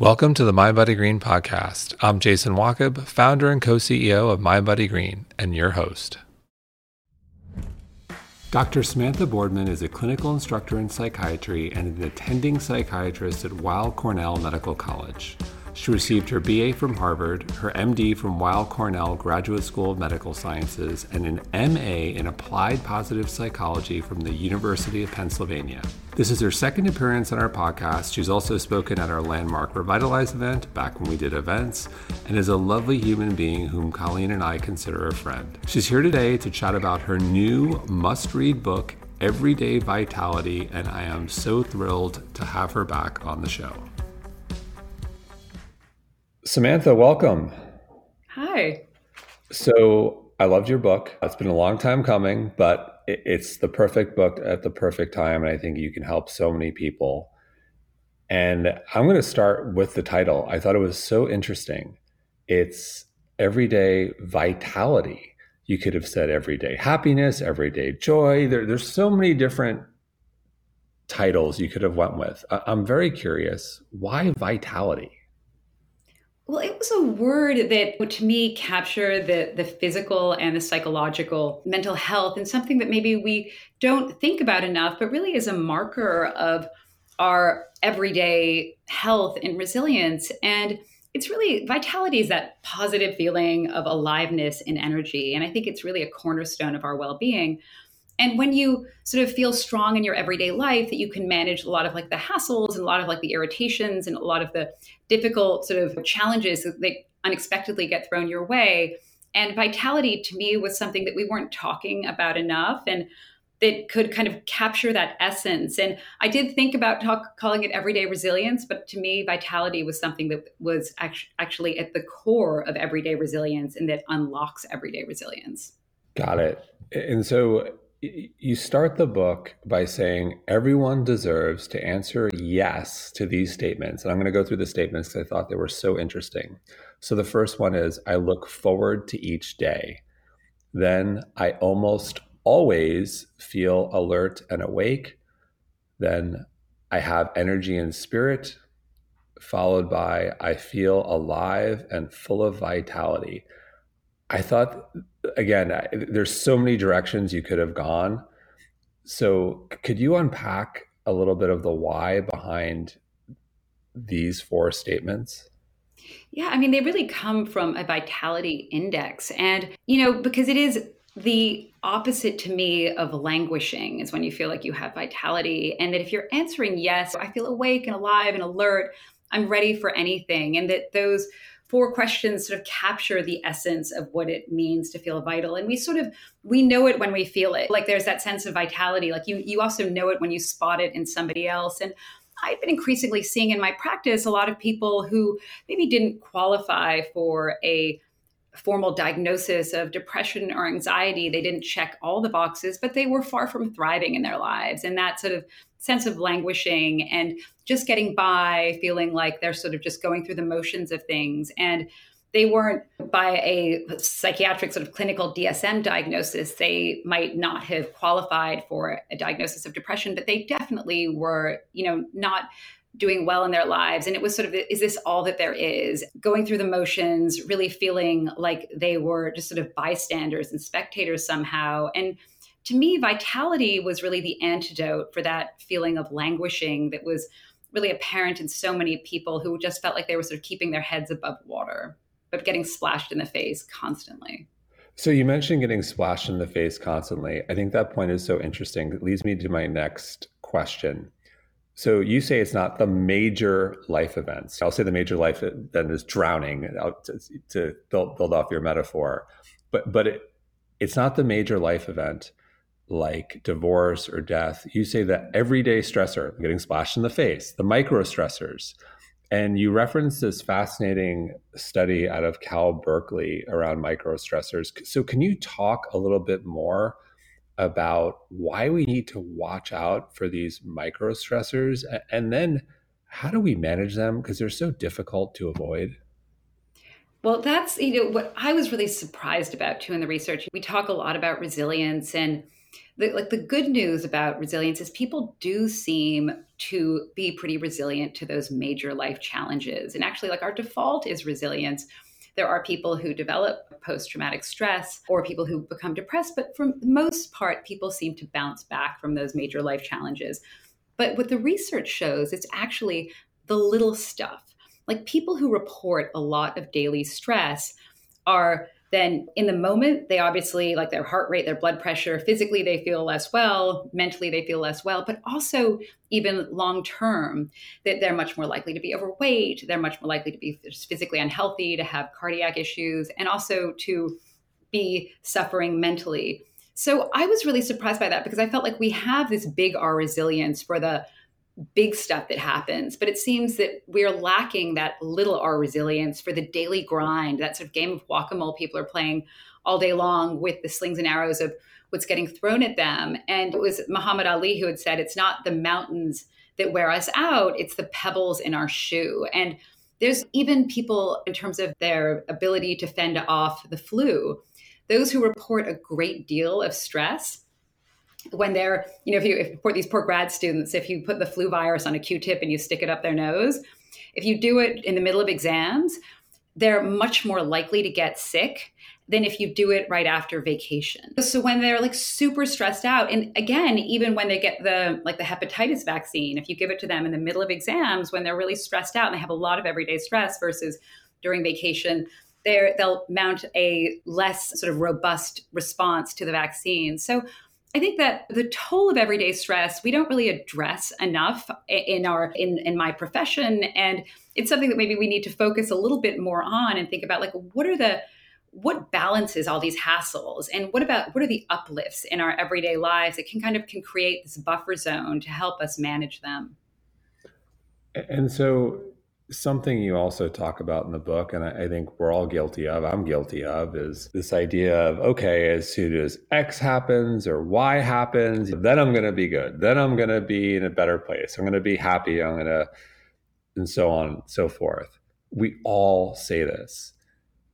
Welcome to the mindbodygreen podcast. I'm Jason Wachob, founder and co CEO of mindbodygreen, and your host. Dr. Samantha Boardman is a clinical instructor in psychiatry and an attending psychiatrist at Weill Cornell Medical College. She received her BA from Harvard, her MD from Weill Cornell Graduate School of Medical Sciences, and an MA in Applied Positive Psychology from the University of Pennsylvania. This is her second appearance on our podcast. She's also spoken at our landmark Revitalize event back when we did events, and is a lovely human being whom Colleen and I consider a friend. She's here today to chat about her new must read book, Everyday Vitality, and I am so thrilled to have her back on the show. Samantha, welcome. Hi. So I loved your book. It's been a long time coming, but it's the perfect book at the perfect time. And I think you can help so many people. And I'm going to start with the title. I thought it was so interesting. It's Everyday Vitality. You could have said everyday happiness, everyday joy. There, there's so many different titles you could have went with. I'm very curious. Why vitality? Well, it was a word that to me captured the the physical and the psychological mental health and something that maybe we don't think about enough, but really is a marker of our everyday health and resilience. And it's really vitality is that positive feeling of aliveness and energy. And I think it's really a cornerstone of our well-being. And when you sort of feel strong in your everyday life, that you can manage a lot of like the hassles and a lot of like the irritations and a lot of the difficult sort of challenges that they unexpectedly get thrown your way. And vitality to me was something that we weren't talking about enough and that could kind of capture that essence. And I did think about talk, calling it everyday resilience, but to me, vitality was something that was actually at the core of everyday resilience and that unlocks everyday resilience. Got it. And so you start the book by saying everyone deserves to answer yes to these statements. And I'm going to go through the statements because I thought they were so interesting. So the first one is I look forward to each day. Then I almost always feel alert and awake. Then I have energy and spirit, followed by I feel alive and full of vitality. I thought again, there's so many directions you could have gone. So, could you unpack a little bit of the why behind these four statements? Yeah, I mean, they really come from a vitality index. And, you know, because it is the opposite to me of languishing is when you feel like you have vitality. And that if you're answering yes, I feel awake and alive and alert, I'm ready for anything. And that those four questions sort of capture the essence of what it means to feel vital and we sort of we know it when we feel it like there's that sense of vitality like you you also know it when you spot it in somebody else and I've been increasingly seeing in my practice a lot of people who maybe didn't qualify for a formal diagnosis of depression or anxiety. They didn't check all the boxes, but they were far from thriving in their lives. And that sort of sense of languishing and just getting by, feeling like they're sort of just going through the motions of things. And they weren't by a psychiatric sort of clinical DSM diagnosis, they might not have qualified for a diagnosis of depression, but they definitely were, you know, not doing well in their lives. And it was sort of, is this all that there is? Going through the motions, really feeling like they were just sort of bystanders and spectators somehow. And to me, vitality was really the antidote for that feeling of languishing that was really apparent in so many people who just felt like they were sort of keeping their heads above water, but getting splashed in the face constantly. So you mentioned getting splashed in the face constantly. I think that point is so interesting. It leads me to my next question. So you say it's not the major life events. I'll say the major life event is drowning to, to build, build off your metaphor, but but it, it's not the major life event like divorce or death, you say that everyday stressor, getting splashed in the face, the micro stressors. And you reference this fascinating study out of Cal Berkeley around micro stressors. So, can you talk a little bit more about why we need to watch out for these micro stressors? And then, how do we manage them? Because they're so difficult to avoid. Well, that's you know what I was really surprised about too in the research. We talk a lot about resilience and the, like the good news about resilience is people do seem to be pretty resilient to those major life challenges. And actually, like our default is resilience. There are people who develop post traumatic stress or people who become depressed, but for the most part, people seem to bounce back from those major life challenges. But what the research shows, it's actually the little stuff. Like people who report a lot of daily stress are then in the moment they obviously like their heart rate their blood pressure physically they feel less well mentally they feel less well but also even long term that they're much more likely to be overweight they're much more likely to be physically unhealthy to have cardiac issues and also to be suffering mentally. So i was really surprised by that because i felt like we have this big r resilience for the big stuff that happens. But it seems that we're lacking that little R resilience for the daily grind, that sort of game of whack a mole people are playing all day long with the slings and arrows of what's getting thrown at them. And it was Muhammad Ali who had said, it's not the mountains that wear us out, it's the pebbles in our shoe. And there's even people in terms of their ability to fend off the flu, those who report a great deal of stress when they're, you know, if you if for these poor grad students, if you put the flu virus on a Q-tip and you stick it up their nose, if you do it in the middle of exams, they're much more likely to get sick than if you do it right after vacation. So when they're like super stressed out, and again, even when they get the like the hepatitis vaccine, if you give it to them in the middle of exams when they're really stressed out and they have a lot of everyday stress versus during vacation, they they'll mount a less sort of robust response to the vaccine. So I think that the toll of everyday stress we don't really address enough in our in in my profession. And it's something that maybe we need to focus a little bit more on and think about like what are the what balances all these hassles? And what about what are the uplifts in our everyday lives that can kind of can create this buffer zone to help us manage them? And so something you also talk about in the book, and I, think we're all guilty of, I'm guilty of, is this idea of okay, as soon as X happens or Y happens, then I'm going to be good. Then I'm going to be in a better place. I'm going to be happy. I'm going to, and so on and so forth. We all say this.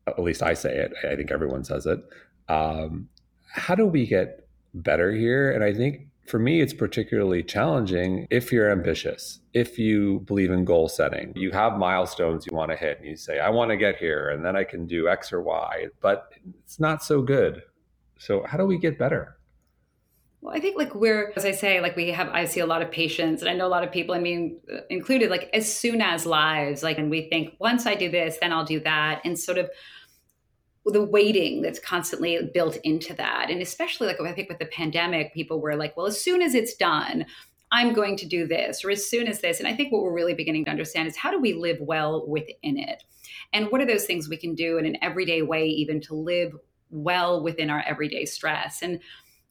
At least I say it. I think everyone says it. Um, how do we get better here? And I think for me, it's particularly challenging if you're ambitious, if you believe in goal setting. You have milestones you want to hit, and you say, I want to get here, and then I can do X or Y, but it's not so good. So, how do we get better? Well, I think like we're, as I say, like we have, I see a lot of patients and I know a lot of people, I mean, uh, included, like as soon as lives, like, and we think once I do this, then I'll do that. And sort of the waiting that's constantly built into that. And especially like I think with the pandemic, people were like, well, as soon as it's done, I'm going to do this, or as soon as this. And I think what we're really beginning to understand is how do we live well within it? And what are those things we can do in an everyday way, even to live well within our everyday stress? And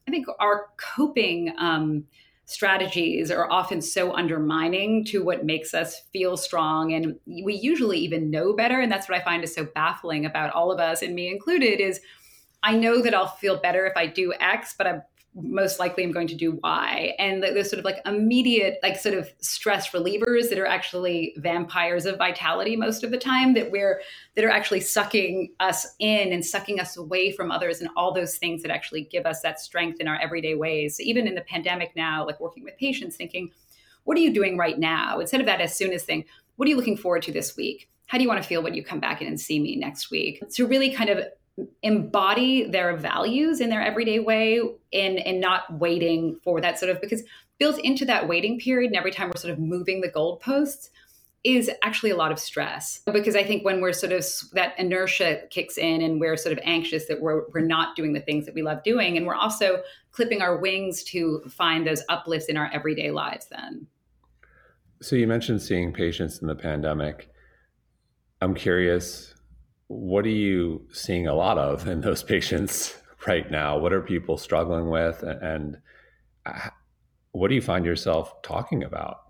I think our coping um, strategies are often so undermining to what makes us feel strong and we usually even know better. And that's what i find is so baffling about all of us and me included is i know that i'll feel better if i do x but i'm most likely I'm going to do Y. And those sort of like immediate, like sort of stress relievers that are actually vampires of vitality most of the time that we're that are actually sucking us in and sucking us away from others and all those things that actually give us that strength in our everyday ways. So even in the pandemic now, like working with patients, thinking, what are you doing right now? Instead of that as soon as thing, what are you looking forward to this week? How do you want to feel when you come back in and see me next week? To really kind of embody their values in their everyday way and and not waiting for that sort of because built into that waiting period and every time we're sort of moving the goalposts is actually a lot of stress because I think when we're sort of that inertia kicks in and we're sort of anxious that we're, we're not doing the things that we love doing and we're also clipping our wings to find those uplifts in our everyday lives then. So you mentioned seeing patients in the pandemic. I'm curious what are you seeing a lot of in those patients right now? What are people struggling with? And uh, what do you find yourself talking about?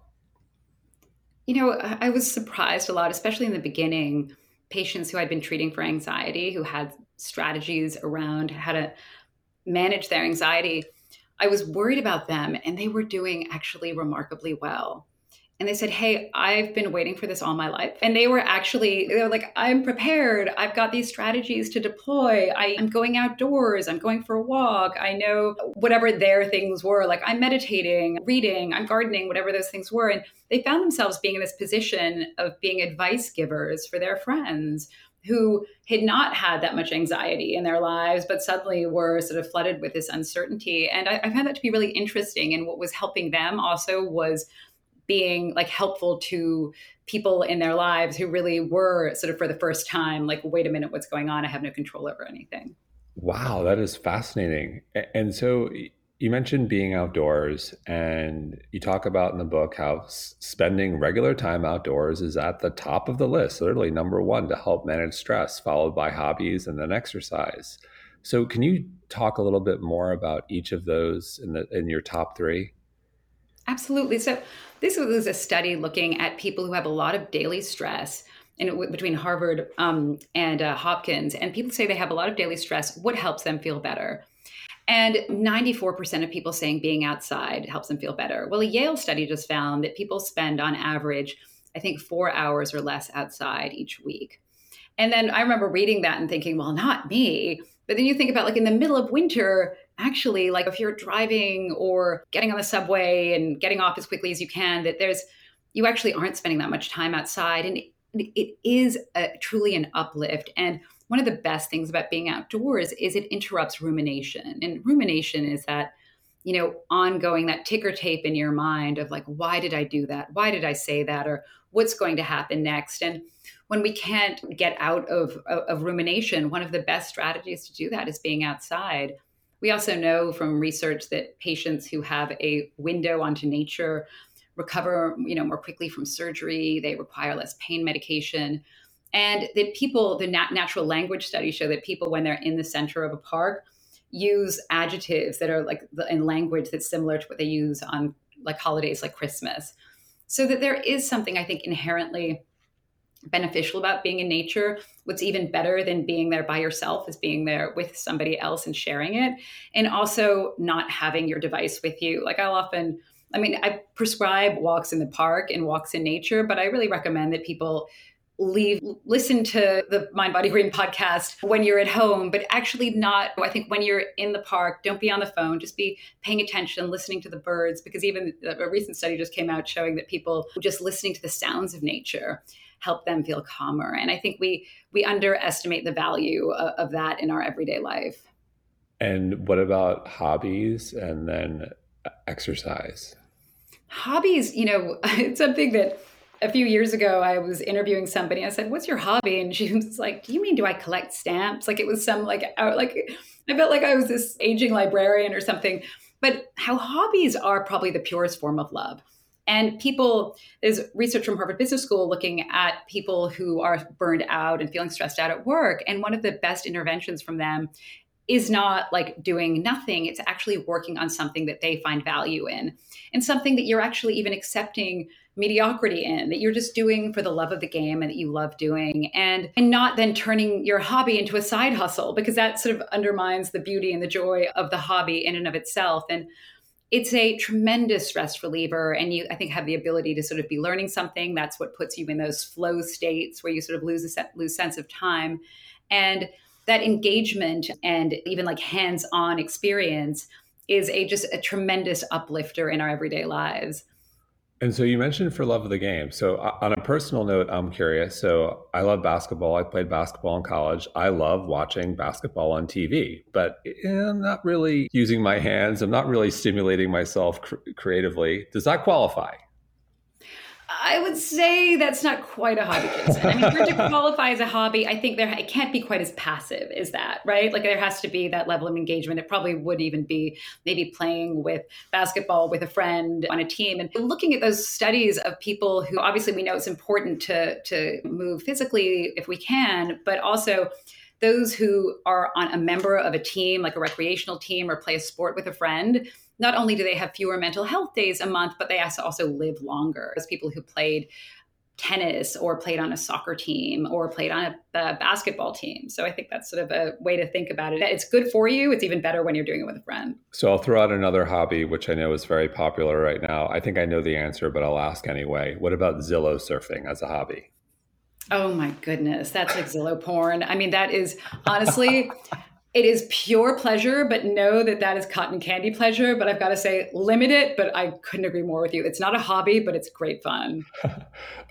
You know, I was surprised a lot, especially in the beginning. Patients who I'd been treating for anxiety, who had strategies around how to manage their anxiety, I was worried about them, and they were doing actually remarkably well. And they said, Hey, I've been waiting for this all my life. And they were actually, they were like, I'm prepared. I've got these strategies to deploy. I am going outdoors. I'm going for a walk. I know whatever their things were. Like I'm meditating, reading, I'm gardening, whatever those things were. And they found themselves being in this position of being advice givers for their friends who had not had that much anxiety in their lives, but suddenly were sort of flooded with this uncertainty. And I, I found that to be really interesting. And what was helping them also was being like helpful to people in their lives who really were sort of for the first time like wait a minute what's going on? I have no control over anything. Wow that is fascinating. And so you mentioned being outdoors and you talk about in the book how spending regular time outdoors is at the top of the list literally number one to help manage stress followed by hobbies and then exercise. So can you talk a little bit more about each of those in the in your top three absolutely so this was a study looking at people who have a lot of daily stress in, between Harvard um, and uh, Hopkins. And people say they have a lot of daily stress. What helps them feel better? And 94% of people saying being outside helps them feel better. Well, a Yale study just found that people spend on average, I think, four hours or less outside each week. And then I remember reading that and thinking, well, not me. But then you think about like in the middle of winter, actually like if you're driving or getting on the subway and getting off as quickly as you can that there's you actually aren't spending that much time outside. And it is a, truly an uplift. And one of the best things about being outdoors is it interrupts rumination. And rumination is that you know ongoing that ticker tape in your mind of like why did i do that? Why did i say that? or what's going to happen next? And when we can't get out of, of, of rumination one of the best strategies to do that is being outside we also know from research that patients who have a window onto nature recover, you know, more quickly from surgery. They require less pain medication, and that people, the nat- natural language studies show that people, when they're in the center of a park, use adjectives that are like in language that's similar to what they use on like holidays like Christmas. So that there is something I think inherently beneficial about being in nature. What's even better than being there by yourself is being there with somebody else and sharing it. And also not having your device with you. Like I'll often, I mean, I prescribe walks in the park and walks in nature, but I really recommend that people leave listen to the mindbodygreen podcast when you're at home but actually not i think when you're in the park don't be on the phone just be paying attention listening to the birds because even a recent study just came out showing that people just listening to the sounds of nature help them feel calmer. And I think we we underestimate the value of, of that in our everyday life. And what about hobbies and then uh, exercise? Hobbies, you know, it's something that a few years ago I was interviewing somebody. I said, "What's your hobby?" And she was like, "Do you mean do I collect stamps?" Like it was some like out like I felt like I was this aging librarian or something. But how hobbies are probably the purest form of love. And people, there's research from Harvard Business School looking at people who are burned out and feeling stressed out at work. And one of the best interventions from them is not like doing nothing. It's actually working on something that they find value in and something that you're actually even accepting mediocrity in that you're just doing for the love of the game and that you love doing and and not then turning your hobby into a side hustle because that sort of undermines the beauty and the joy of the hobby in and of itself and it's a tremendous stress reliever and you i think have the ability to sort of be learning something. That's what puts you in those flow states where you sort of lose a se- lose sense of time. And that engagement and even like hands-on experience is a just a tremendous uplifter in our everyday lives and so you mentioned for love of the game. So uh, on a personal note, I'm curious. So I love basketball. I played basketball in college. I love watching basketball on TV, but I'm not really using my hands. I'm not really stimulating myself cr- creatively. Does that qualify? I would say that's not quite a hobby, Jason. I mean, for it to qualify as a hobby, I think there it can't be quite as passive as that, right? Like there has to be that level of engagement. It probably would even be maybe playing with basketball with a friend on a team and looking at those studies of people who obviously we know it's important to to move physically if we can, but also those who are on a member of a team, like a recreational team, or play a sport with a friend not only do they have fewer mental health days a month, but they also live longer. As people who played tennis or played on a soccer team or played on a, a, basketball team. So I think that's sort of a way to think about it. It's good for you. It's even better when you're doing it with a friend. So I'll throw out another hobby, which I know is very popular right now. I think I know the answer, but I'll ask anyway. What about Zillow surfing as a hobby? Oh my goodness, that's like Zillow porn. I mean, that is honestly, it is pure pleasure, but know that that is cotton candy pleasure. But I've got to say, limit it. But I couldn't agree more with you. It's not a hobby, but it's great fun. okay.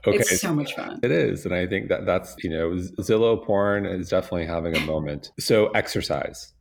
It's so much fun. It is. And I think that that's, you know, Zillow porn is definitely having a moment. So exercise.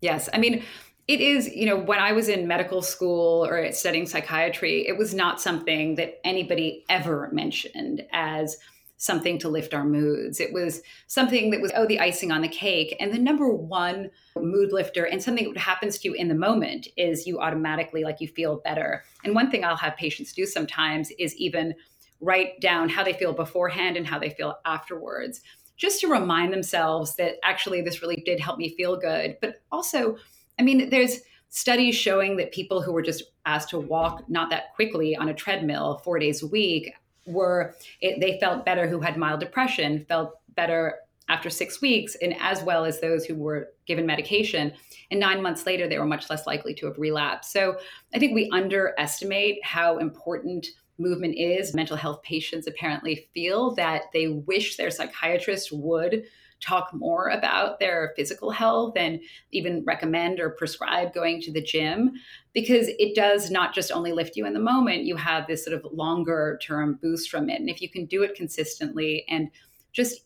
Yes. I mean, it is, you know, when I was in medical school or studying psychiatry, it was not something that anybody ever mentioned as something to lift our moods. It was something that was, oh, the icing on the cake. And the number one mood lifter and something that happens to you in the moment is you automatically like you feel better. And one thing I'll have patients do sometimes is even write down how they feel beforehand and how they feel afterwards, just to remind themselves that actually this really did help me feel good. But also, I mean, there's studies showing that people who were just asked to walk not that quickly on a treadmill four days a week were it, they felt better who had mild depression felt better after six weeks and as well as those who were given medication. And nine months later they were much less likely to have relapsed. So i think we underestimate how important movement is. Mental health patients apparently feel that they wish their psychiatrist would talk more about their physical health and even recommend or prescribe going to the gym because it does not just only lift you in the moment, you have this sort of longer term boost from it. And if you can do it consistently and just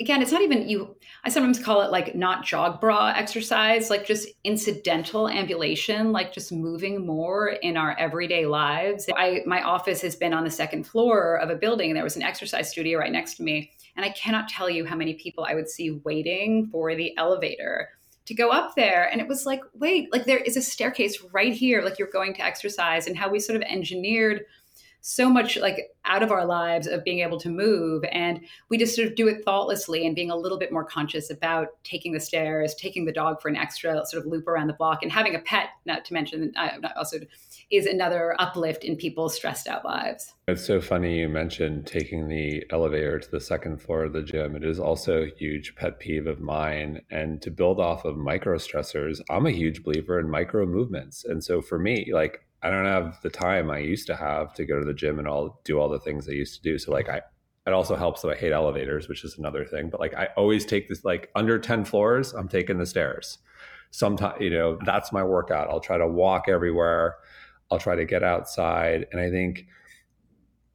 again, it's not even you. I sometimes call it like not jog bra exercise, like just incidental ambulation, like just moving more in our everyday lives. I my office has been on the second floor of a building, and there was an exercise studio right next to me. And I cannot tell you how many people I would see waiting for the elevator to go up there. And it was like, wait, like there is a staircase right here, like you're going to exercise, and how we sort of engineered so much like out of our lives of being able to move and we just sort of do it thoughtlessly and being a little bit more conscious about taking the stairs taking the dog for an extra sort of loop around the block and having a pet not to mention uh, also is another uplift in people's stressed out lives it's so funny you mentioned taking the elevator to the second floor of the gym it is also a huge pet peeve of mine and to build off of micro stressors i'm a huge believer in micro movements and so for me like I don't have the time I used to have to go to the gym and all do all the things I used to do. So like I it also helps that I hate elevators, which is another thing. But like I always take this like under 10 floors, I'm taking the stairs. Sometimes, you know, that's my workout. I'll try to walk everywhere. I'll try to get outside. And I think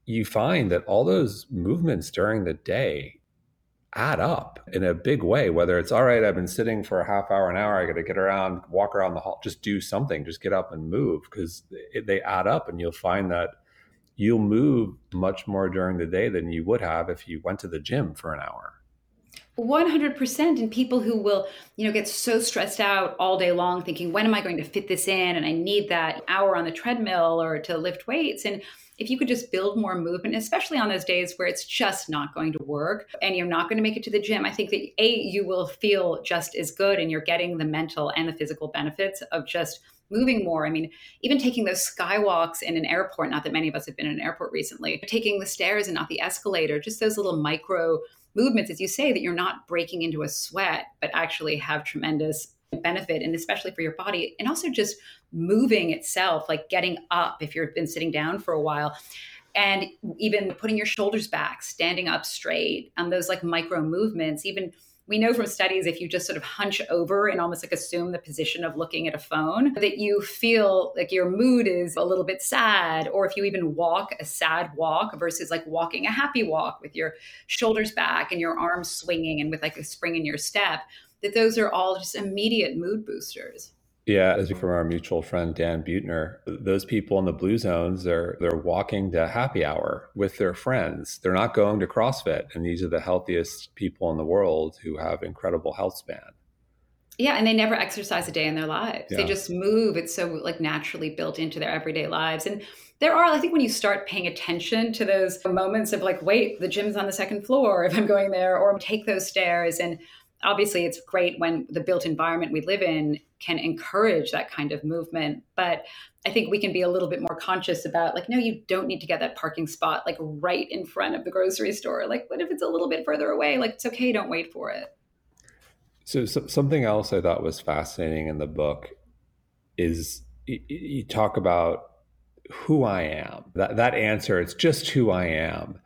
you find that all those movements during the day add up in a big way whether it's all right i've been sitting for a half hour an hour i got to get around walk around the hall just do something just get up and move because they add up and you'll find that you'll move much more during the day than you would have if you went to the gym for an hour 100% and people who will you know get so stressed out all day long thinking when am i going to fit this in and i need that hour on the treadmill or to lift weights and if you could just build more movement, especially on those days where it's just not going to work and you're not going to make it to the gym, I think that A, you will feel just as good and you're getting the mental and the physical benefits of just moving more. I mean, even taking those skywalks in an airport, not that many of us have been in an airport recently, taking the stairs and not the escalator, just those little micro movements, as you say, that you're not breaking into a sweat, but actually have tremendous benefit and especially for your body and also just moving itself like getting up if you've been sitting down for a while and even putting your shoulders back standing up straight and those like micro movements even we know from studies if you just sort of hunch over and almost like assume the position of looking at a phone that you feel like your mood is a little bit sad or if you even walk a sad walk versus like walking a happy walk with your shoulders back and your arms swinging and with like a spring in your step that those are all just immediate mood boosters. Yeah, as from our mutual friend Dan Buettner, those people in the blue zones are they're walking to happy hour with their friends. They're not going to CrossFit, and these are the healthiest people in the world who have incredible health span. Yeah, and they never exercise a day in their lives. Yeah. They just move. It's so like naturally built into their everyday lives. And there are, I think, when you start paying attention to those moments of like, wait, the gym's on the second floor if I'm going there, or take those stairs and obviously it's great when the built environment we live in can encourage that kind of movement but i think we can be a little bit more conscious about like no you don't need to get that parking spot like right in front of the grocery store. Like what if it's a little bit further away? Like it's okay don't wait for it. So, so something else i thought was fascinating in the book is you, you talk about who i am. That, that answer it's just who i am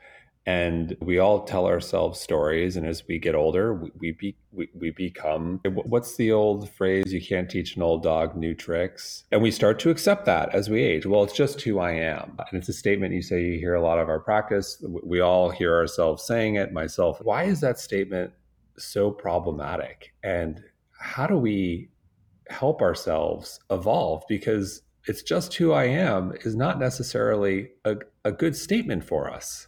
and we all tell ourselves stories and as we get older we, we, be, we, we become what's the old phrase? You can't teach an old dog new tricks. And we start to accept that as we age. Well it's just who i am. And it's a statement you say you hear a lot of our practice. We all hear ourselves saying it myself. Why is that statement so problematic? And how do we help ourselves evolve? Because it's just who i am is not necessarily a, a good statement for us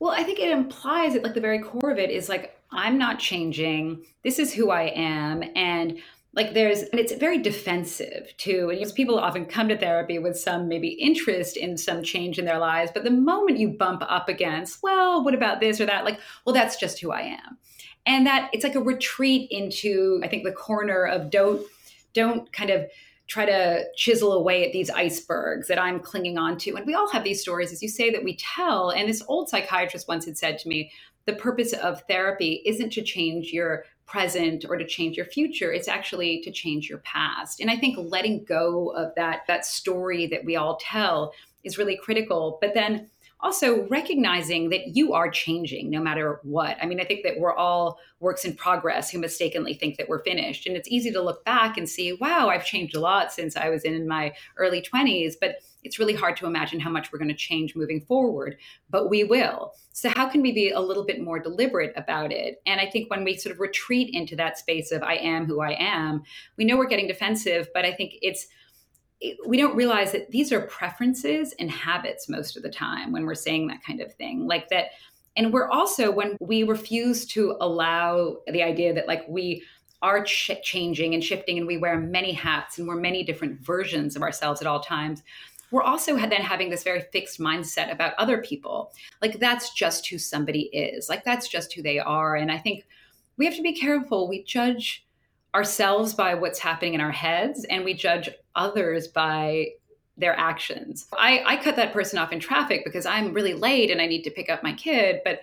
well, I think it implies that like the very core of it is like I'm not changing. This is who I am. And like there's and it's very defensive too. And people often come to therapy with some maybe interest in some change in their lives. But the moment you bump up against well what about this or that? Like well that's just who i am. And that it's like a retreat into i think the corner of don't don't kind of try to chisel away at these icebergs that I'm clinging on to. And we all have these stories, as you say, that we tell. And this old psychiatrist once had said to me, the purpose of therapy isn't to change your present or to change your future it's actually to change your past and i think letting go of that that story that we all tell is really critical but then also recognizing that you are changing no matter what. I mean, I think that we're all works in progress who mistakenly think that we're finished. And it's easy to look back and see, wow, I've changed a lot since I was in my early 20s. But it's really hard to imagine how much we're going to change moving forward, but we will. So, how can we be a little bit more deliberate about it? And I think when we sort of retreat into that space of I am who I am, we know we're getting defensive, but I think it's we don't realize that these are preferences and habits most of the time when we're saying that kind of thing like that and we're also when we refuse to allow the idea that like we are ch- changing and shifting and we wear many hats and we're many different versions of ourselves at all times we're also then having this very fixed mindset about other people. Like that's just who somebody is. Like that's just who they are. And i think we have to be careful. We judge ourselves by what's happening in our heads and we judge others by their actions. I, I cut that person off in traffic because I'm really late and I need to pick up my kid, but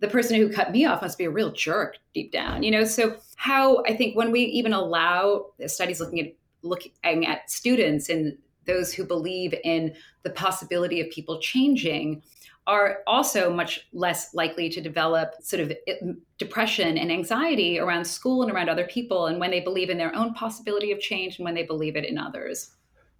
the person who cut me off must be a real jerk deep down, you know? So how I think when we even allow studies looking at looking at students and those who believe in the possibility of people changing, are also much less likely to develop sort of eh, depression and anxiety around school and around other people and when they believe in their own possibility of change and when they believe it in others.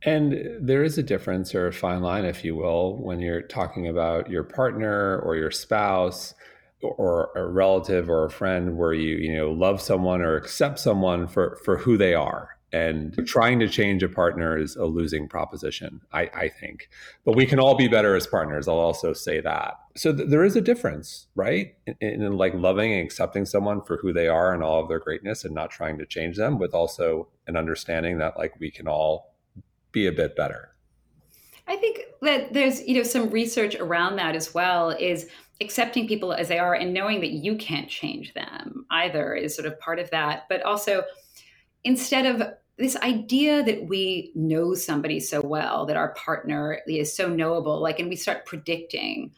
And there is a difference or a fine line, if you will, when you're talking about your partner or your spouse or a relative or a friend where you, you know, love someone or accept someone for, for who they are and trying to change a partner is a losing proposition I, I, think. But we can all be better as partners i'll also say that. So th- there is a difference right? In, in, like loving and accepting someone for who they are and all of their greatness and not trying to change them with also an understanding that like we can all be a bit better. I think that there's you know some research around that as well is accepting people as they are and knowing that you can't change them either is sort of part of that. But also instead of this idea that we know somebody so well that our partner is so knowable like and we start predicting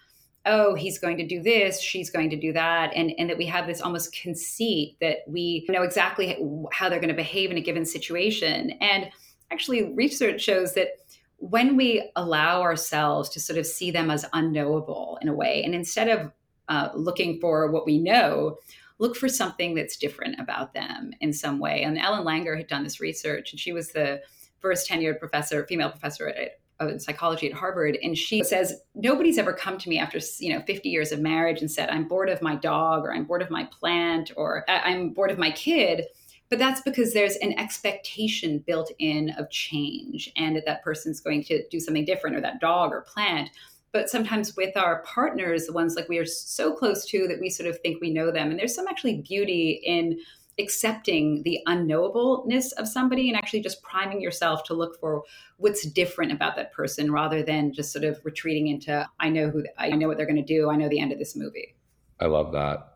oh he's going to do this she's going to do that and and that we have this almost conceit that we know exactly how they're going to behave in a given situation. And actually research shows that when we allow ourselves to sort of see them as unknowable in a way and instead of uh, looking for what we know look for something that's different about them in some way. And Ellen Langer had done this research, and she was the first tenured professor, female professor at of psychology at Harvard, and she says nobody's ever come to me after you know 50 years of marriage and said I'm bored of my dog or I'm bored of my plant or I'm bored of my kid. But that's because there's an expectation built in of change and that that person's going to do something different or that dog or plant but sometimes with our partners, the ones like we are so close to that we sort of think we know them. And there's some actually beauty in accepting the unknowableness of somebody and actually just priming yourself to look for what's different about that person rather than just sort of retreating into I know who I know what they're going to do. I know the end of this movie. I love that.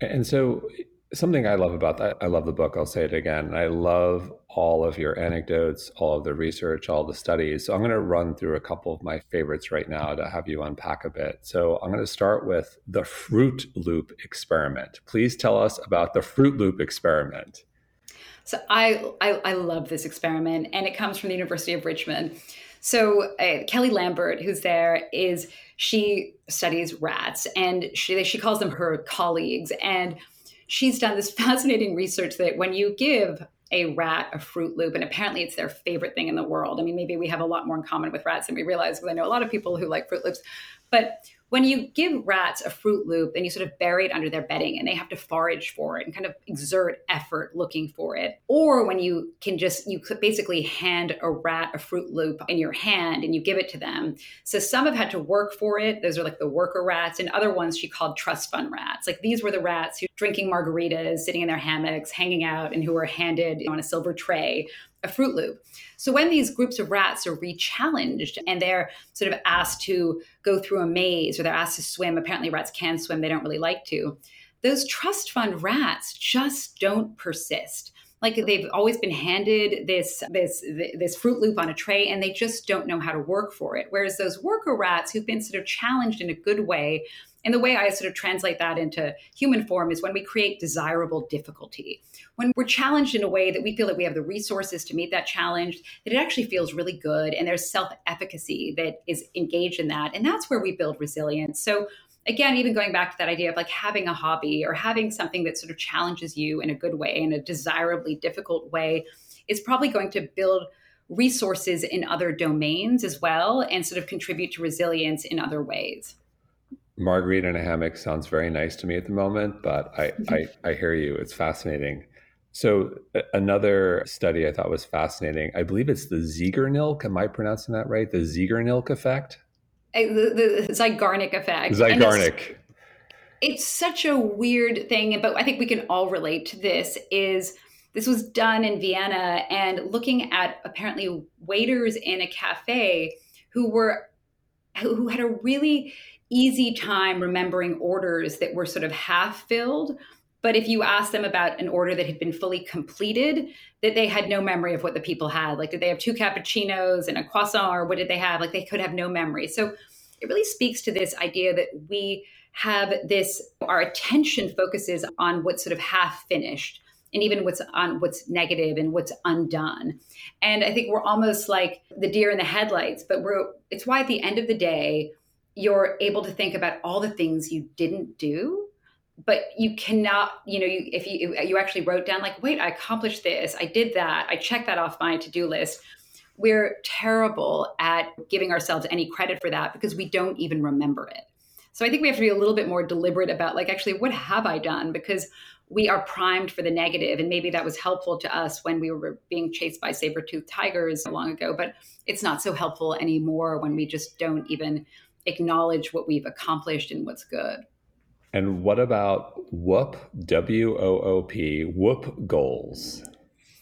And so something I love about that, I love the book. I'll say it again. I love all of your anecdotes, all of the research, all the studies. So I'm going to run through a couple of my favorites right now to have you unpack a bit. So I'm going to start with the Fruit Loop experiment. Please tell us about the Fruit Loop experiment. So I, I, I love this experiment, and it comes from the University of Richmond. So uh, Kelly Lambert, who's there, is she studies rats, and she she calls them her colleagues, and she's done this fascinating research that when you give a rat a Fruit Loop, and apparently it's their favorite thing in the world. I mean, maybe we have a lot more in common with rats than we realize, because I know a lot of people who like Fruit Loops. But when you give rats a Fruit Loop and you sort of bury it under their bedding and they have to forage for it and kind of exert effort looking for it, or when you can just, you could basically hand a rat a Fruit Loop in your hand and you give it to them. So some have had to work for it. Those are like the worker rats, and other ones she called trust fund rats. Like these were the rats who drinking margaritas, sitting in their hammocks, hanging out, and who were handed on a silver tray a Fruit Loop. So when these groups of rats are re-challenged and they're sort of asked to go through a maze or they're asked to swim, apparently rats can swim, they don't really like to. Those trust fund rats just don't persist. Like they've always been handed this this this fruit loop on a tray and they just don't know how to work for it. Whereas those worker rats who've been sort of challenged in a good way and the way I sort of translate that into human form is when we create desirable difficulty. When we're challenged in a way that we feel that we have the resources to meet that challenge, that it actually feels really good and there's self efficacy that is engaged in that. And that's where we build resilience. So, again, even going back to that idea of like having a hobby or having something that sort of challenges you in a good way, in a desirably difficult way, is probably going to build resources in other domains as well and sort of contribute to resilience in other ways margarita in a hammock sounds very nice to me at the moment, but I, mm-hmm. I, I hear you. It's fascinating. So another study I thought was fascinating. I believe it's the Zeigarnik. Am I pronouncing that right? The Zeigarnik effect. The, the Zeigarnik effect. Zeigarnik. It's, it's such a weird thing, but I think we can all relate to this. Is this was done in Vienna and looking at apparently waiters in a cafe who were who had a really easy time remembering orders that were sort of half filled. But if you asked them about an order that had been fully completed, that they had no memory of what the people had. Like, did they have two cappuccinos and a croissant, or what did they have? Like, they could have no memory. So it really speaks to this idea that we have this, our attention focuses on what's sort of half finished and even what's on what's negative and what's undone. And I think we're almost like the deer in the headlights, but we're it's why at the end of the day, you're able to think about all the things you didn't do but you cannot you know you, if you you actually wrote down like wait i accomplished this. I did that. I checked that off my to-do list. We're terrible at giving ourselves any credit for that because we don't even remember it. So i think we have to be a little bit more deliberate about like actually what have i done? Because we are primed for the negative and maybe that was helpful to us when we were being chased by saber-toothed tigers long ago but it's not so helpful anymore when we just don't even acknowledge what we've accomplished and what's good. And what about WOOP, W O O P, WOOP goals?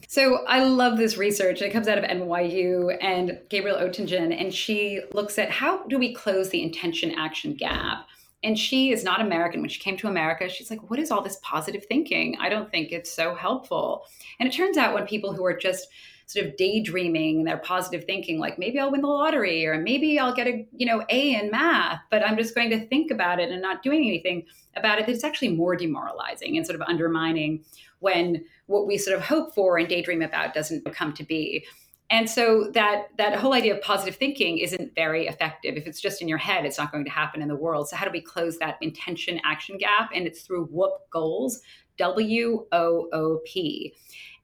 So I love this research. It comes out of NYU and Gabriel Oettingen, and she looks at how do we close the intention action gap. And she is not American. When she came to America, she's like, what is all this positive thinking? I don't think it's so helpful. And it turns out when people who are just sort of daydreaming and their positive thinking like maybe I'll win the lottery or maybe I'll get a you know A in math but I'm just going to think about it and not doing anything about it it's actually more demoralizing and sort of undermining when what we sort of hope for and daydream about doesn't come to be. And so that that whole idea of positive thinking isn't very effective. If it's just in your head it's not going to happen in the world. So how do we close that intention action gap? And it's through WOOP goals w o o p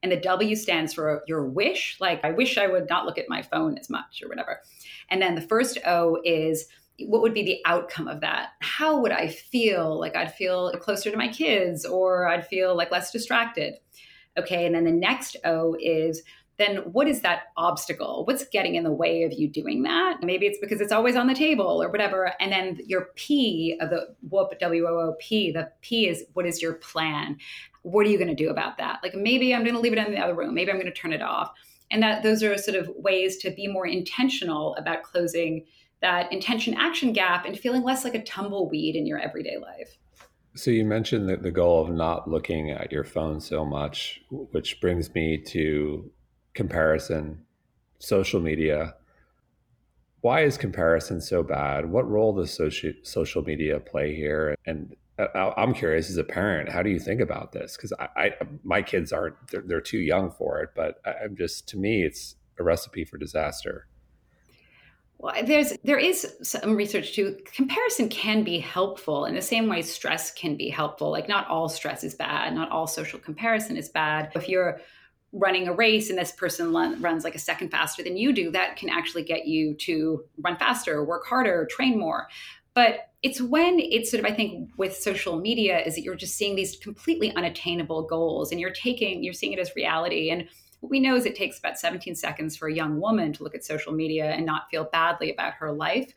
and the W stands for your wish. Like, I wish I would not look at my phone as much or whatever. And then the first O is what would be the outcome of that? How would I feel? Like, I'd feel closer to my kids or I'd feel like less distracted. Okay. And then the next O is, then what is that obstacle? What's getting in the way of you doing that? Maybe it's because it's always on the table or whatever. And then your P of the WOOP, W O O P, the P is what is your plan? What are you going to do about that? Like maybe I'm going to leave it in the other room. Maybe I'm going to turn it off. And that those are sort of ways to be more intentional about closing that intention action gap and feeling less like a tumbleweed in your everyday life. So you mentioned that the goal of not looking at your phone so much, which brings me to comparison, social media. Why is comparison so bad? What role does social social media play here? And I'm curious as a parent, how do you think about this? Because I, I, my kids aren't they're, they're, too young for it, but I'm just to me, it's a recipe for disaster. Well, there's there is some research too. Comparison can be helpful in the same way stress can be helpful. Like not all stress is bad, not all social comparison is bad. If you're running a race and this person runs like a second faster than you do, that can actually get you to run faster, work harder, train more. But it's when it's sort of, I think, with social media, is that you're just seeing these completely unattainable goals and you're taking, you're seeing it as reality. And what we know is it takes about 17 seconds for a young woman to look at social media and not feel badly about her life.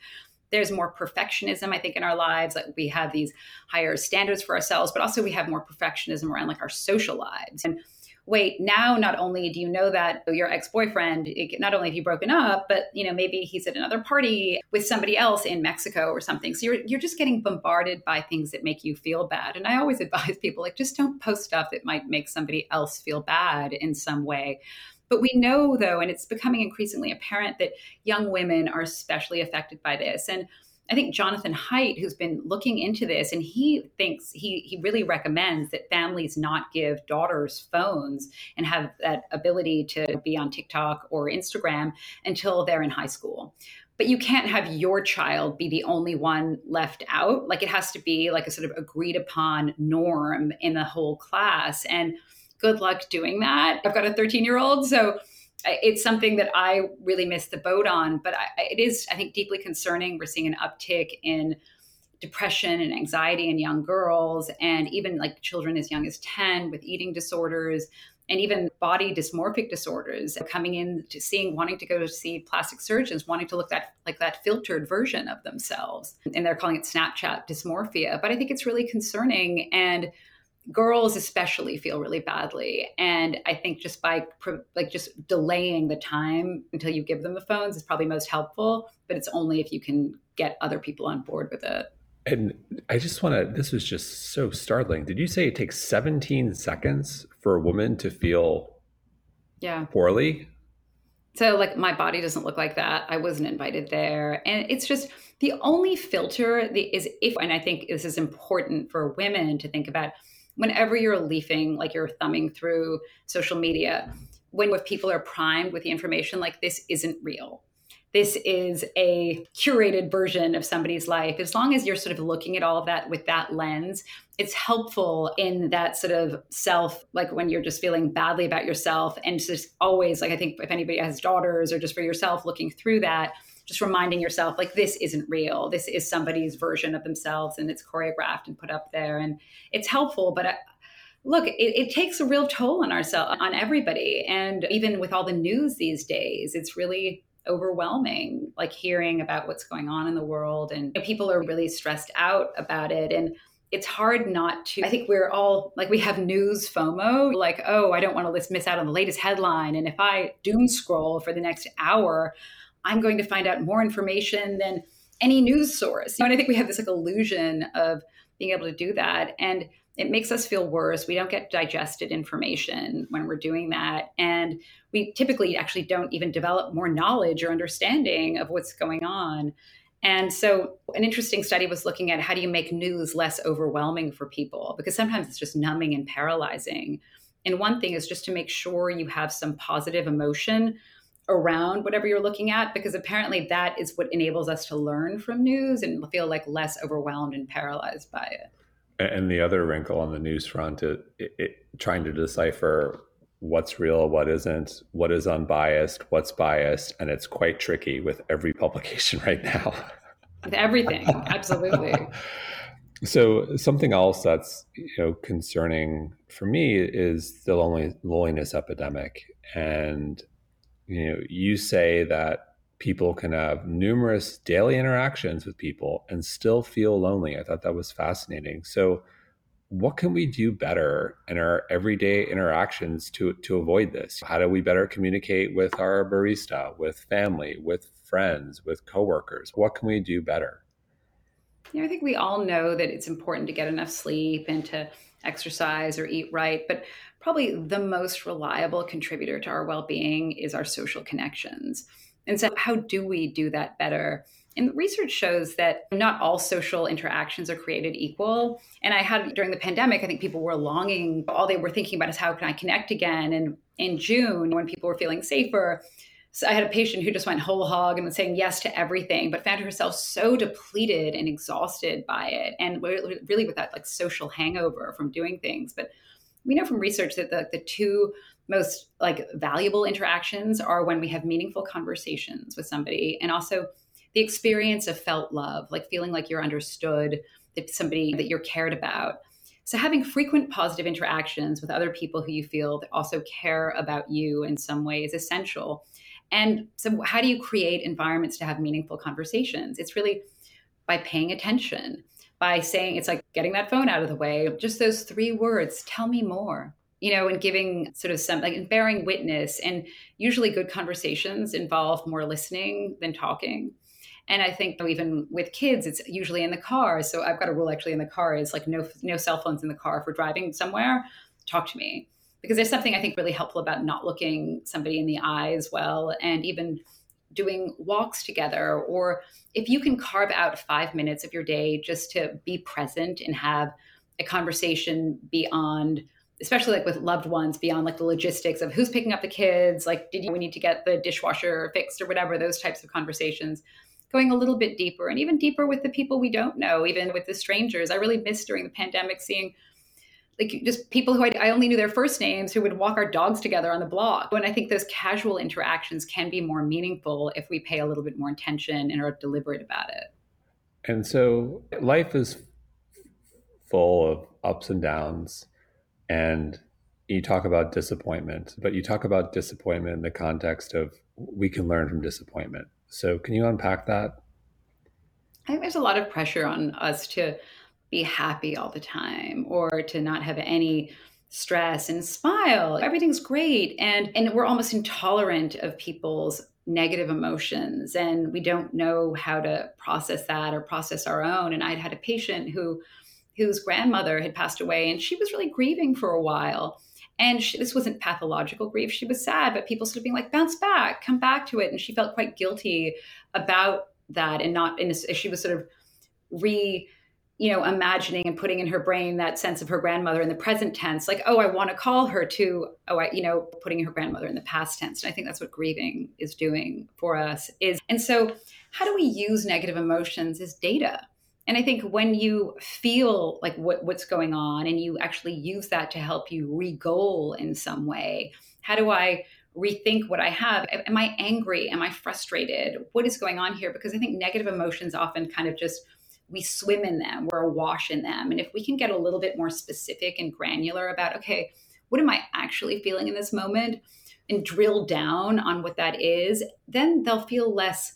There's more perfectionism, I think, in our lives. Like we have these higher standards for ourselves, but also we have more perfectionism around like our social lives. And wait, now not only do you know that your ex-boyfriend, not only have you broken up, but you know maybe he's at another party with somebody else in Mexico or something. So you're you're just getting bombarded by things that make you feel bad. And I always advise people like just don't post stuff that might make somebody else feel bad in some way. But we know though, and it's becoming increasingly apparent that young women are especially affected by this. And I think Jonathan Haidt, who's been looking into this, and he thinks he he really recommends that families not give daughters phones and have that ability to be on TikTok or Instagram until they're in high school. But you can't have your child be the only one left out. Like it has to be like a sort of agreed upon norm in the whole class. And good luck doing that. I've got a 13 year old, so it's something that I really missed the boat on, but I, it is, I think, deeply concerning. We're seeing an uptick in depression and anxiety in young girls, and even like children as young as 10 with eating disorders and even body dysmorphic disorders coming in to seeing wanting to go to see plastic surgeons wanting to look that like that filtered version of themselves and they're calling it snapchat dysmorphia but i think it's really concerning and girls especially feel really badly. And i think just by like just delaying the time until you give them the phones is probably most helpful but it's only if you can get other people on board with it. And i just want to this was just so startling. Did you say it takes 17 seconds for a woman to feel yeah. poorly? So like my body doesn't look like that. I wasn't invited there. And it's just the only filter is if and i think this is important for women to think about whenever you're leafing, like you're thumbing through social media, when people are primed with the information like this isn't real. This is a curated version of somebody's life. As long as you're sort of looking at all of that with that lens, it's helpful in that sort of self, like when you're just feeling badly about yourself. And just always, like, I think if anybody has daughters or just for yourself looking through that, just reminding yourself like this isn't real this is somebody's version of themselves and it's choreographed and put up there and it's helpful but I, look it, it, takes a real toll on ourselves on everybody and even with all the news these days it's really overwhelming like hearing about what's going on in the world and people are really stressed out about it and it's hard not to i think we're all like we have news fomo like oh i don't want to miss out on the latest headline and if i doom scroll for the next hour I'm going to find out more information than any news source. You know, and I think we have this like illusion of being able to do that. And it makes us feel worse. We don't get digested information when we're doing that. And we typically actually don't even develop more knowledge or understanding of what's going on. And so, an interesting study was looking at how do you make news less overwhelming for people? Because sometimes it's just numbing and paralyzing. And one thing is just to make sure you have some positive emotion around whatever you're looking at because apparently that is what enables us to learn from news and feel like less overwhelmed and paralyzed by it and the other wrinkle on the news front it, it, trying to decipher what's real what isn't what is unbiased what's biased and it's quite tricky with every publication right now. With everything absolutely. So something else that's you know concerning for me is the loneliness epidemic. And you know you say that people can have numerous daily interactions with people and still feel lonely. I thought that was fascinating. So what can we do better in our everyday interactions to to avoid this? How do we better communicate with our barista with family with friends with coworkers? What can we do better? You know, I think we all know that it's important to get enough sleep and to exercise or eat right, but probably the most reliable contributor to our well-being is our social connections. And so how do we do that better? And research shows that not all social interactions are created equal. And I had during the pandemic, I think people were longing, all they were thinking about is how can I connect again? And in June, when people were feeling safer, so I had a patient who just went whole hog and was saying yes to everything, but found herself so depleted and exhausted by it, and really with that like social hangover from doing things. But we know from research that the, the two most like valuable interactions are when we have meaningful conversations with somebody, and also the experience of felt love, like feeling like you're understood, that somebody that you're cared about. So, having frequent positive interactions with other people who you feel also care about you in some way is essential. And so, how do you create environments to have meaningful conversations? It's really by paying attention, by saying, it's like getting that phone out of the way, just those three words, tell me more, you know, and giving sort of some like bearing witness. And usually, good conversations involve more listening than talking. And I think even with kids, it's usually in the car. So I've got a rule actually in the car is like no no cell phones in the car. If we're driving somewhere, talk to me because there's something I think really helpful about not looking somebody in the eye as well, and even doing walks together. Or if you can carve out five minutes of your day just to be present and have a conversation beyond especially like with loved ones beyond like the logistics of who's picking up the kids like did you we need to get the dishwasher fixed or whatever those types of conversations going a little bit deeper and even deeper with the people we don't know even with the strangers i really missed during the pandemic seeing like just people who I, I, only knew their first names who would walk our dogs together on the block. And I think those casual interactions can be more meaningful if we pay a little bit more attention and are deliberate about it. And so life is full of ups and downs. And you talk about disappointment, but you talk about disappointment in the context of we can learn from disappointment. So can you unpack that? I think there's a lot of pressure on us to be happy all the time or to not have any stress and smile everything's great and and we're almost intolerant of people's negative emotions and we don't know how to process that or process our own and i'd had a patient who whose grandmother had passed away and she was really grieving for a while and she, this wasn't pathological grief she was sad but people sort of being like bounce back come back to it and she felt quite guilty about that and not and she was sort of re you know, imagining and putting in her brain that sense of her grandmother in the present tense, like, oh, I want to call her to, oh, I, you know, putting her grandmother in the past tense. And I think that's what grieving is doing for us is. And so how do we use negative emotions as data? And I think when you feel like what, what's going on and you actually use that to help you re-goal in some way, how do I rethink what I have? Am I angry? Am I frustrated? What is going on here? Because I think negative emotions often kind of just we swim in them, we're awash in them. And if we can get a little bit more specific and granular about, okay, what am I actually feeling in this moment? And drill down on what that is, then they'll feel less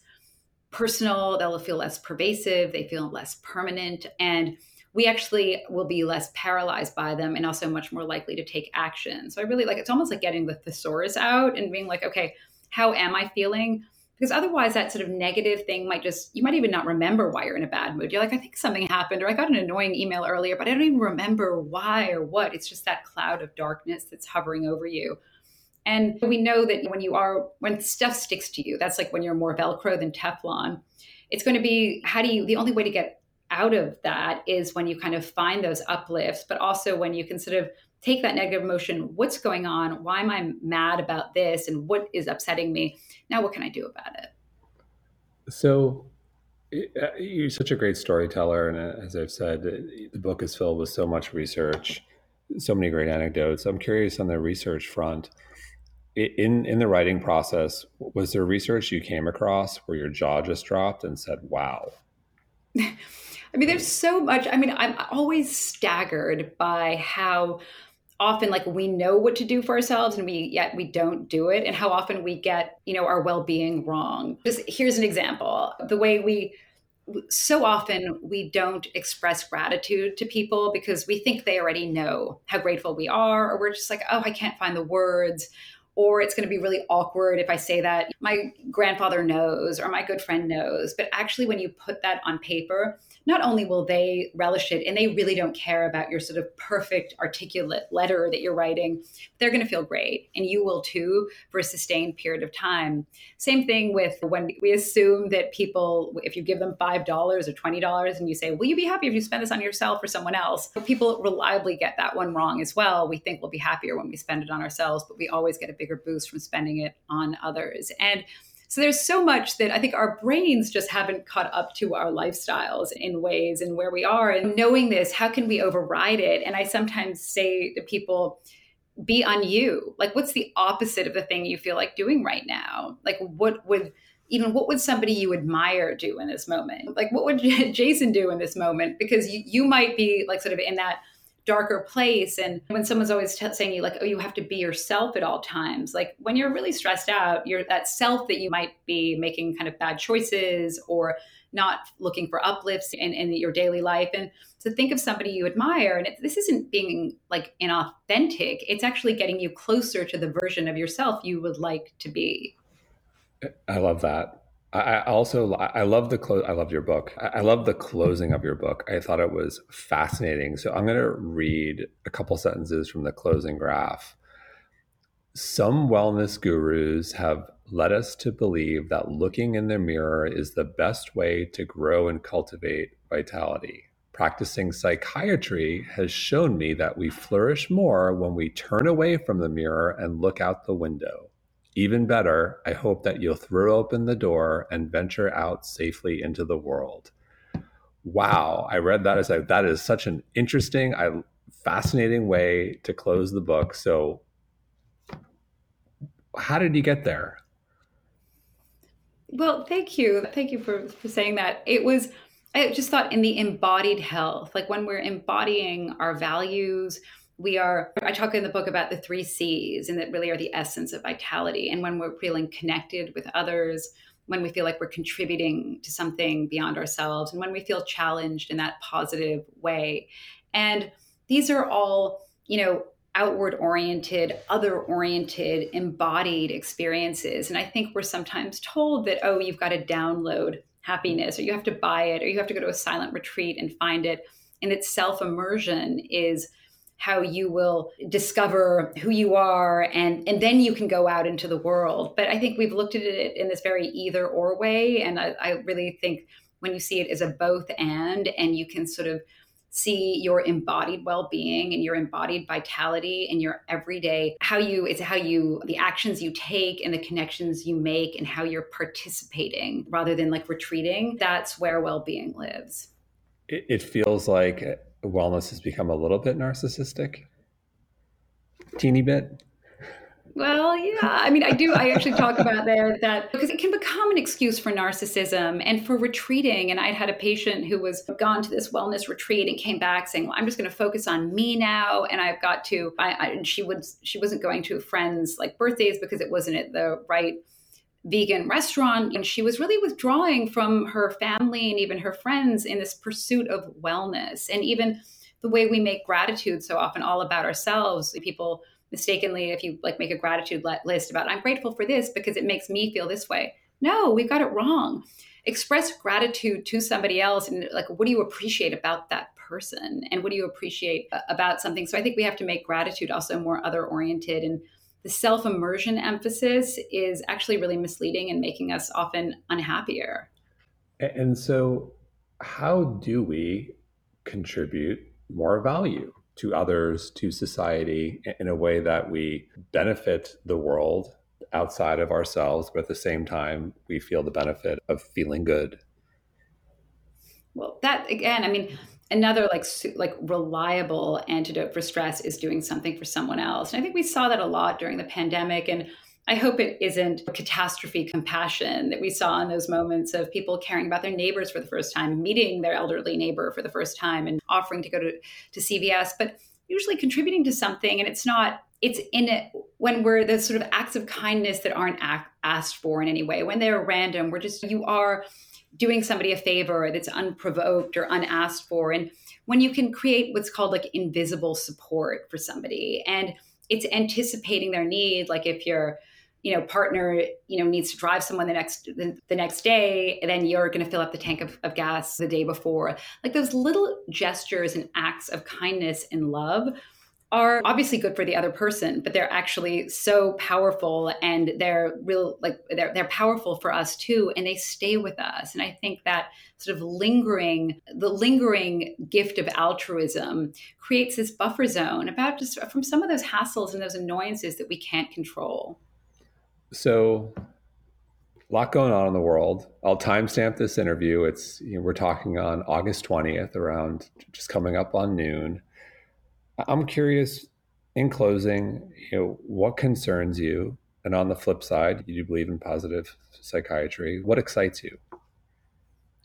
personal, they'll feel less pervasive, they feel less permanent. And we actually will be less paralyzed by them and also much more likely to take action. So I really like it's almost like getting the thesaurus out and being like, okay, how am I feeling? because otherwise that sort of negative thing might just you might even not remember why you're in a bad mood you're like i think something happened or i got an annoying email earlier but i don't even remember why or what it's just that cloud of darkness that's hovering over you and we know that when you are when stuff sticks to you that's like when you're more velcro than teflon it's going to be how do you the only way to get out of that is when you kind of find those uplifts but also when you can sort of take that negative emotion what's going on? Why am i mad about this? And what is upsetting me? Now what can i do about it? So uh, you're such a great storyteller and uh, as i've said the book is filled with so much research so many great anecdotes. I'm curious on the research front in in the writing process was there research you came across where your jaw just dropped and said wow. I mean, there's so much. I mean, I'm always staggered by how often like we know what to do for ourselves and we yet we don't do it and how often we get you know our well-being wrong. Just here's an example. The way we so often we don't express gratitude to people because we think they already know how grateful we are or we're just like oh i can't find the words or it's going to be really awkward if I say that my grandfather knows or my good friend knows. But actually, when you put that on paper, not only will they relish it and they really don't care about your sort of perfect articulate letter that you're writing, they're going to feel great. And you will too for a sustained period of time. Same thing with when we assume that people, if you give them $5 or $20 and you say, Will you be happy if you spend this on yourself or someone else? People reliably get that one wrong as well. We think we'll be happier when we spend it on ourselves, but we always get a bigger boost from spending it on others. And so there's so much that I think our brains just haven't caught up to our lifestyles in ways and where we are. And knowing this, how can we override it? And I sometimes say to people, be on you. Like, what's the opposite of the thing you feel like doing right now? Like, what would even what would somebody you admire do in this moment? Like, what would Jason do in this moment? Because you, you might be like sort of in that darker place. And when someone's always t- saying you like, oh, you have to be yourself at all times. Like when you're really stressed out, you're that self that you might be making kind of bad choices or not looking for uplifts in, in your daily life. And to think of somebody you admire, and it, this isn't being like inauthentic, it's actually getting you closer to the version of yourself you would like to be. I love that. I also I love the close. I love your book. I love the closing of your book. I thought it was fascinating. So I'm going to read a couple sentences from the closing graph. Some wellness gurus have led us to believe that looking in the mirror is the best way to grow and cultivate vitality. Practicing psychiatry has shown me that we flourish more when we turn away from the mirror and look out the window. Even better, I hope that you'll throw open the door and venture out safely into the world. Wow, I read that as a, that is such an interesting, I, fascinating way to close the book. So, how did you get there? Well, thank you. Thank you for, for saying that. It was, I just thought in the embodied health, like when we're embodying our values, we are i talk in the book about the three c's and that really are the essence of vitality. And when we're feeling connected with others when we feel like we're contributing to something beyond ourselves and when we feel challenged in that positive way. And these are all you know outward oriented other oriented embodied experiences. And i think we're sometimes told that oh you've got to download happiness or you have to buy it or you have to go to a silent retreat and find it. And that self immersion is how you will discover who you are and and then you can go out into the world. But i think we've looked at it in this very either or way. And i, I really think when you see it as a both and and you can sort of see your embodied well-being and your embodied vitality and your everyday how you it's how you the actions you take and the connections you make and how you're participating rather than like retreating that's where well-being lives. It, it feels like wellness has become a little bit narcissistic? Teeny bit? Well, yeah. I mean, I do. I actually talk about there that because it can become an excuse for narcissism and for retreating. And I'd had a patient who was gone to this wellness retreat and came back saying, "Well, I'm just going to focus on me now." And I've got to. I, I, and she would. She wasn't going to friends like birthdays because it wasn't at the right vegan restaurant and she was really withdrawing from her family and even her friends in this pursuit of wellness. And even the way we make gratitude so often all about ourselves people mistakenly if you like make a gratitude list about i'm grateful for this because it makes me feel this way. No we got it wrong. Express gratitude to somebody else and like what do you appreciate about that person? And what do you appreciate about something? So i think we have to make gratitude also more other oriented and the self immersion emphasis is actually really misleading and making us often unhappier. And so, how do we contribute more value to others, to society, in a way that we benefit the world outside of ourselves, but at the same time, we feel the benefit of feeling good? Well, that again, I mean, another like like reliable antidote for stress is doing something for someone else. And I think we saw that a lot during the pandemic and I hope it isn't catastrophe compassion that we saw in those moments of people caring about their neighbors for the first time, meeting their elderly neighbor for the first time and offering to go to, to CVS, but usually contributing to something. And it's not, it's in it when we're the sort of acts of kindness that aren't asked for in any way, when they're random, we're just, you are doing somebody a favor that's unprovoked or unasked for. And when you can create what's called like invisible support for somebody and it's anticipating their need. Like if your you know partner you know needs to drive someone the next the, the next day then you're going to fill up the tank of, of gas the day before like those little gestures and acts of kindness and love are obviously good for the other person, but they're actually so powerful and they're real like they're they're powerful for us too and they stay with us. And I think that sort of lingering the lingering gift of altruism creates this buffer zone about just from some of those hassles and those annoyances that we can't control. So a lot going on in the world. I'll timestamp this interview. It's you know, we're talking on August 20th around just coming up on noon I'm curious in closing, you know, what concerns you? And on the flip side, you do believe in positive psychiatry. What excites you?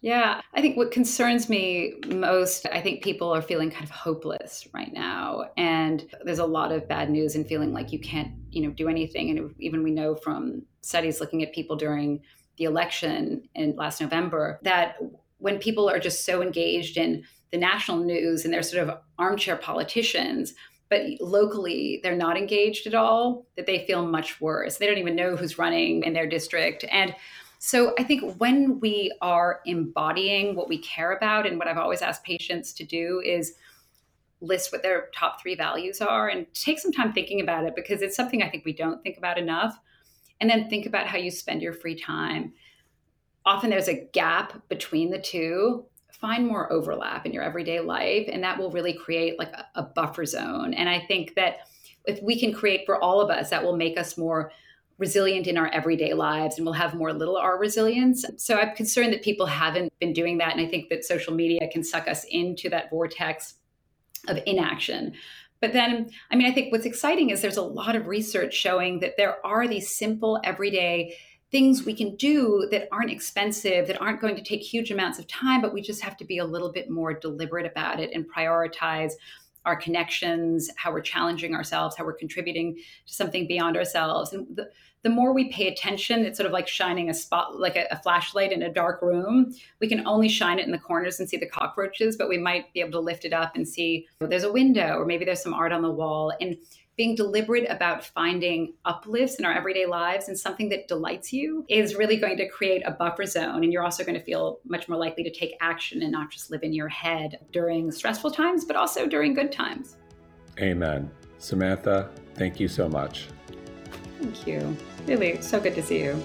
Yeah, I think what concerns me most, I think people are feeling kind of hopeless right now. And there's a lot of bad news and feeling like you can't, you know, do anything. And even we know from studies looking at people during the election in last November that when people are just so engaged in the national news and they're sort of armchair politicians but locally they're not engaged at all that they feel much worse. They don't even know who's running in their district. And so i think when we are embodying what we care about and what i've always asked patients to do is list what their top three values are and take some time thinking about it because it's something i think we don't think about enough. And then think about how you spend your free time. Often there's a gap between the two find more overlap in your everyday life and that will really create like a, a, buffer zone. And i think that if we can create for all of us that will make us more resilient in our everyday lives and we'll have more little r resilience. So i'm concerned that people haven't been doing that and i think that social media can suck us into that vortex of inaction. But then, I mean, I think what's exciting is there's a lot of research showing that there are these simple, everyday things we can do that aren't expensive, that aren't going to take huge amounts of time, but we just have to be a little bit more deliberate about it and prioritize our connections, how we're challenging ourselves, how we're contributing to something beyond ourselves. And the, the more we pay attention, it's sort of like shining a spot, like a, a, flashlight in a dark room. We can only shine it in the corners and see the cockroaches, but we might be able to lift it up and see well, there's a window or maybe there's some art on the wall. And being deliberate about finding uplifts in our everyday lives and something that delights you is really going to create a buffer zone. And you're also going to feel much more likely to take action and not just live in your head during stressful times, but also during good times. Amen. Samantha, thank you so much. Thank you. Really, so good to see you.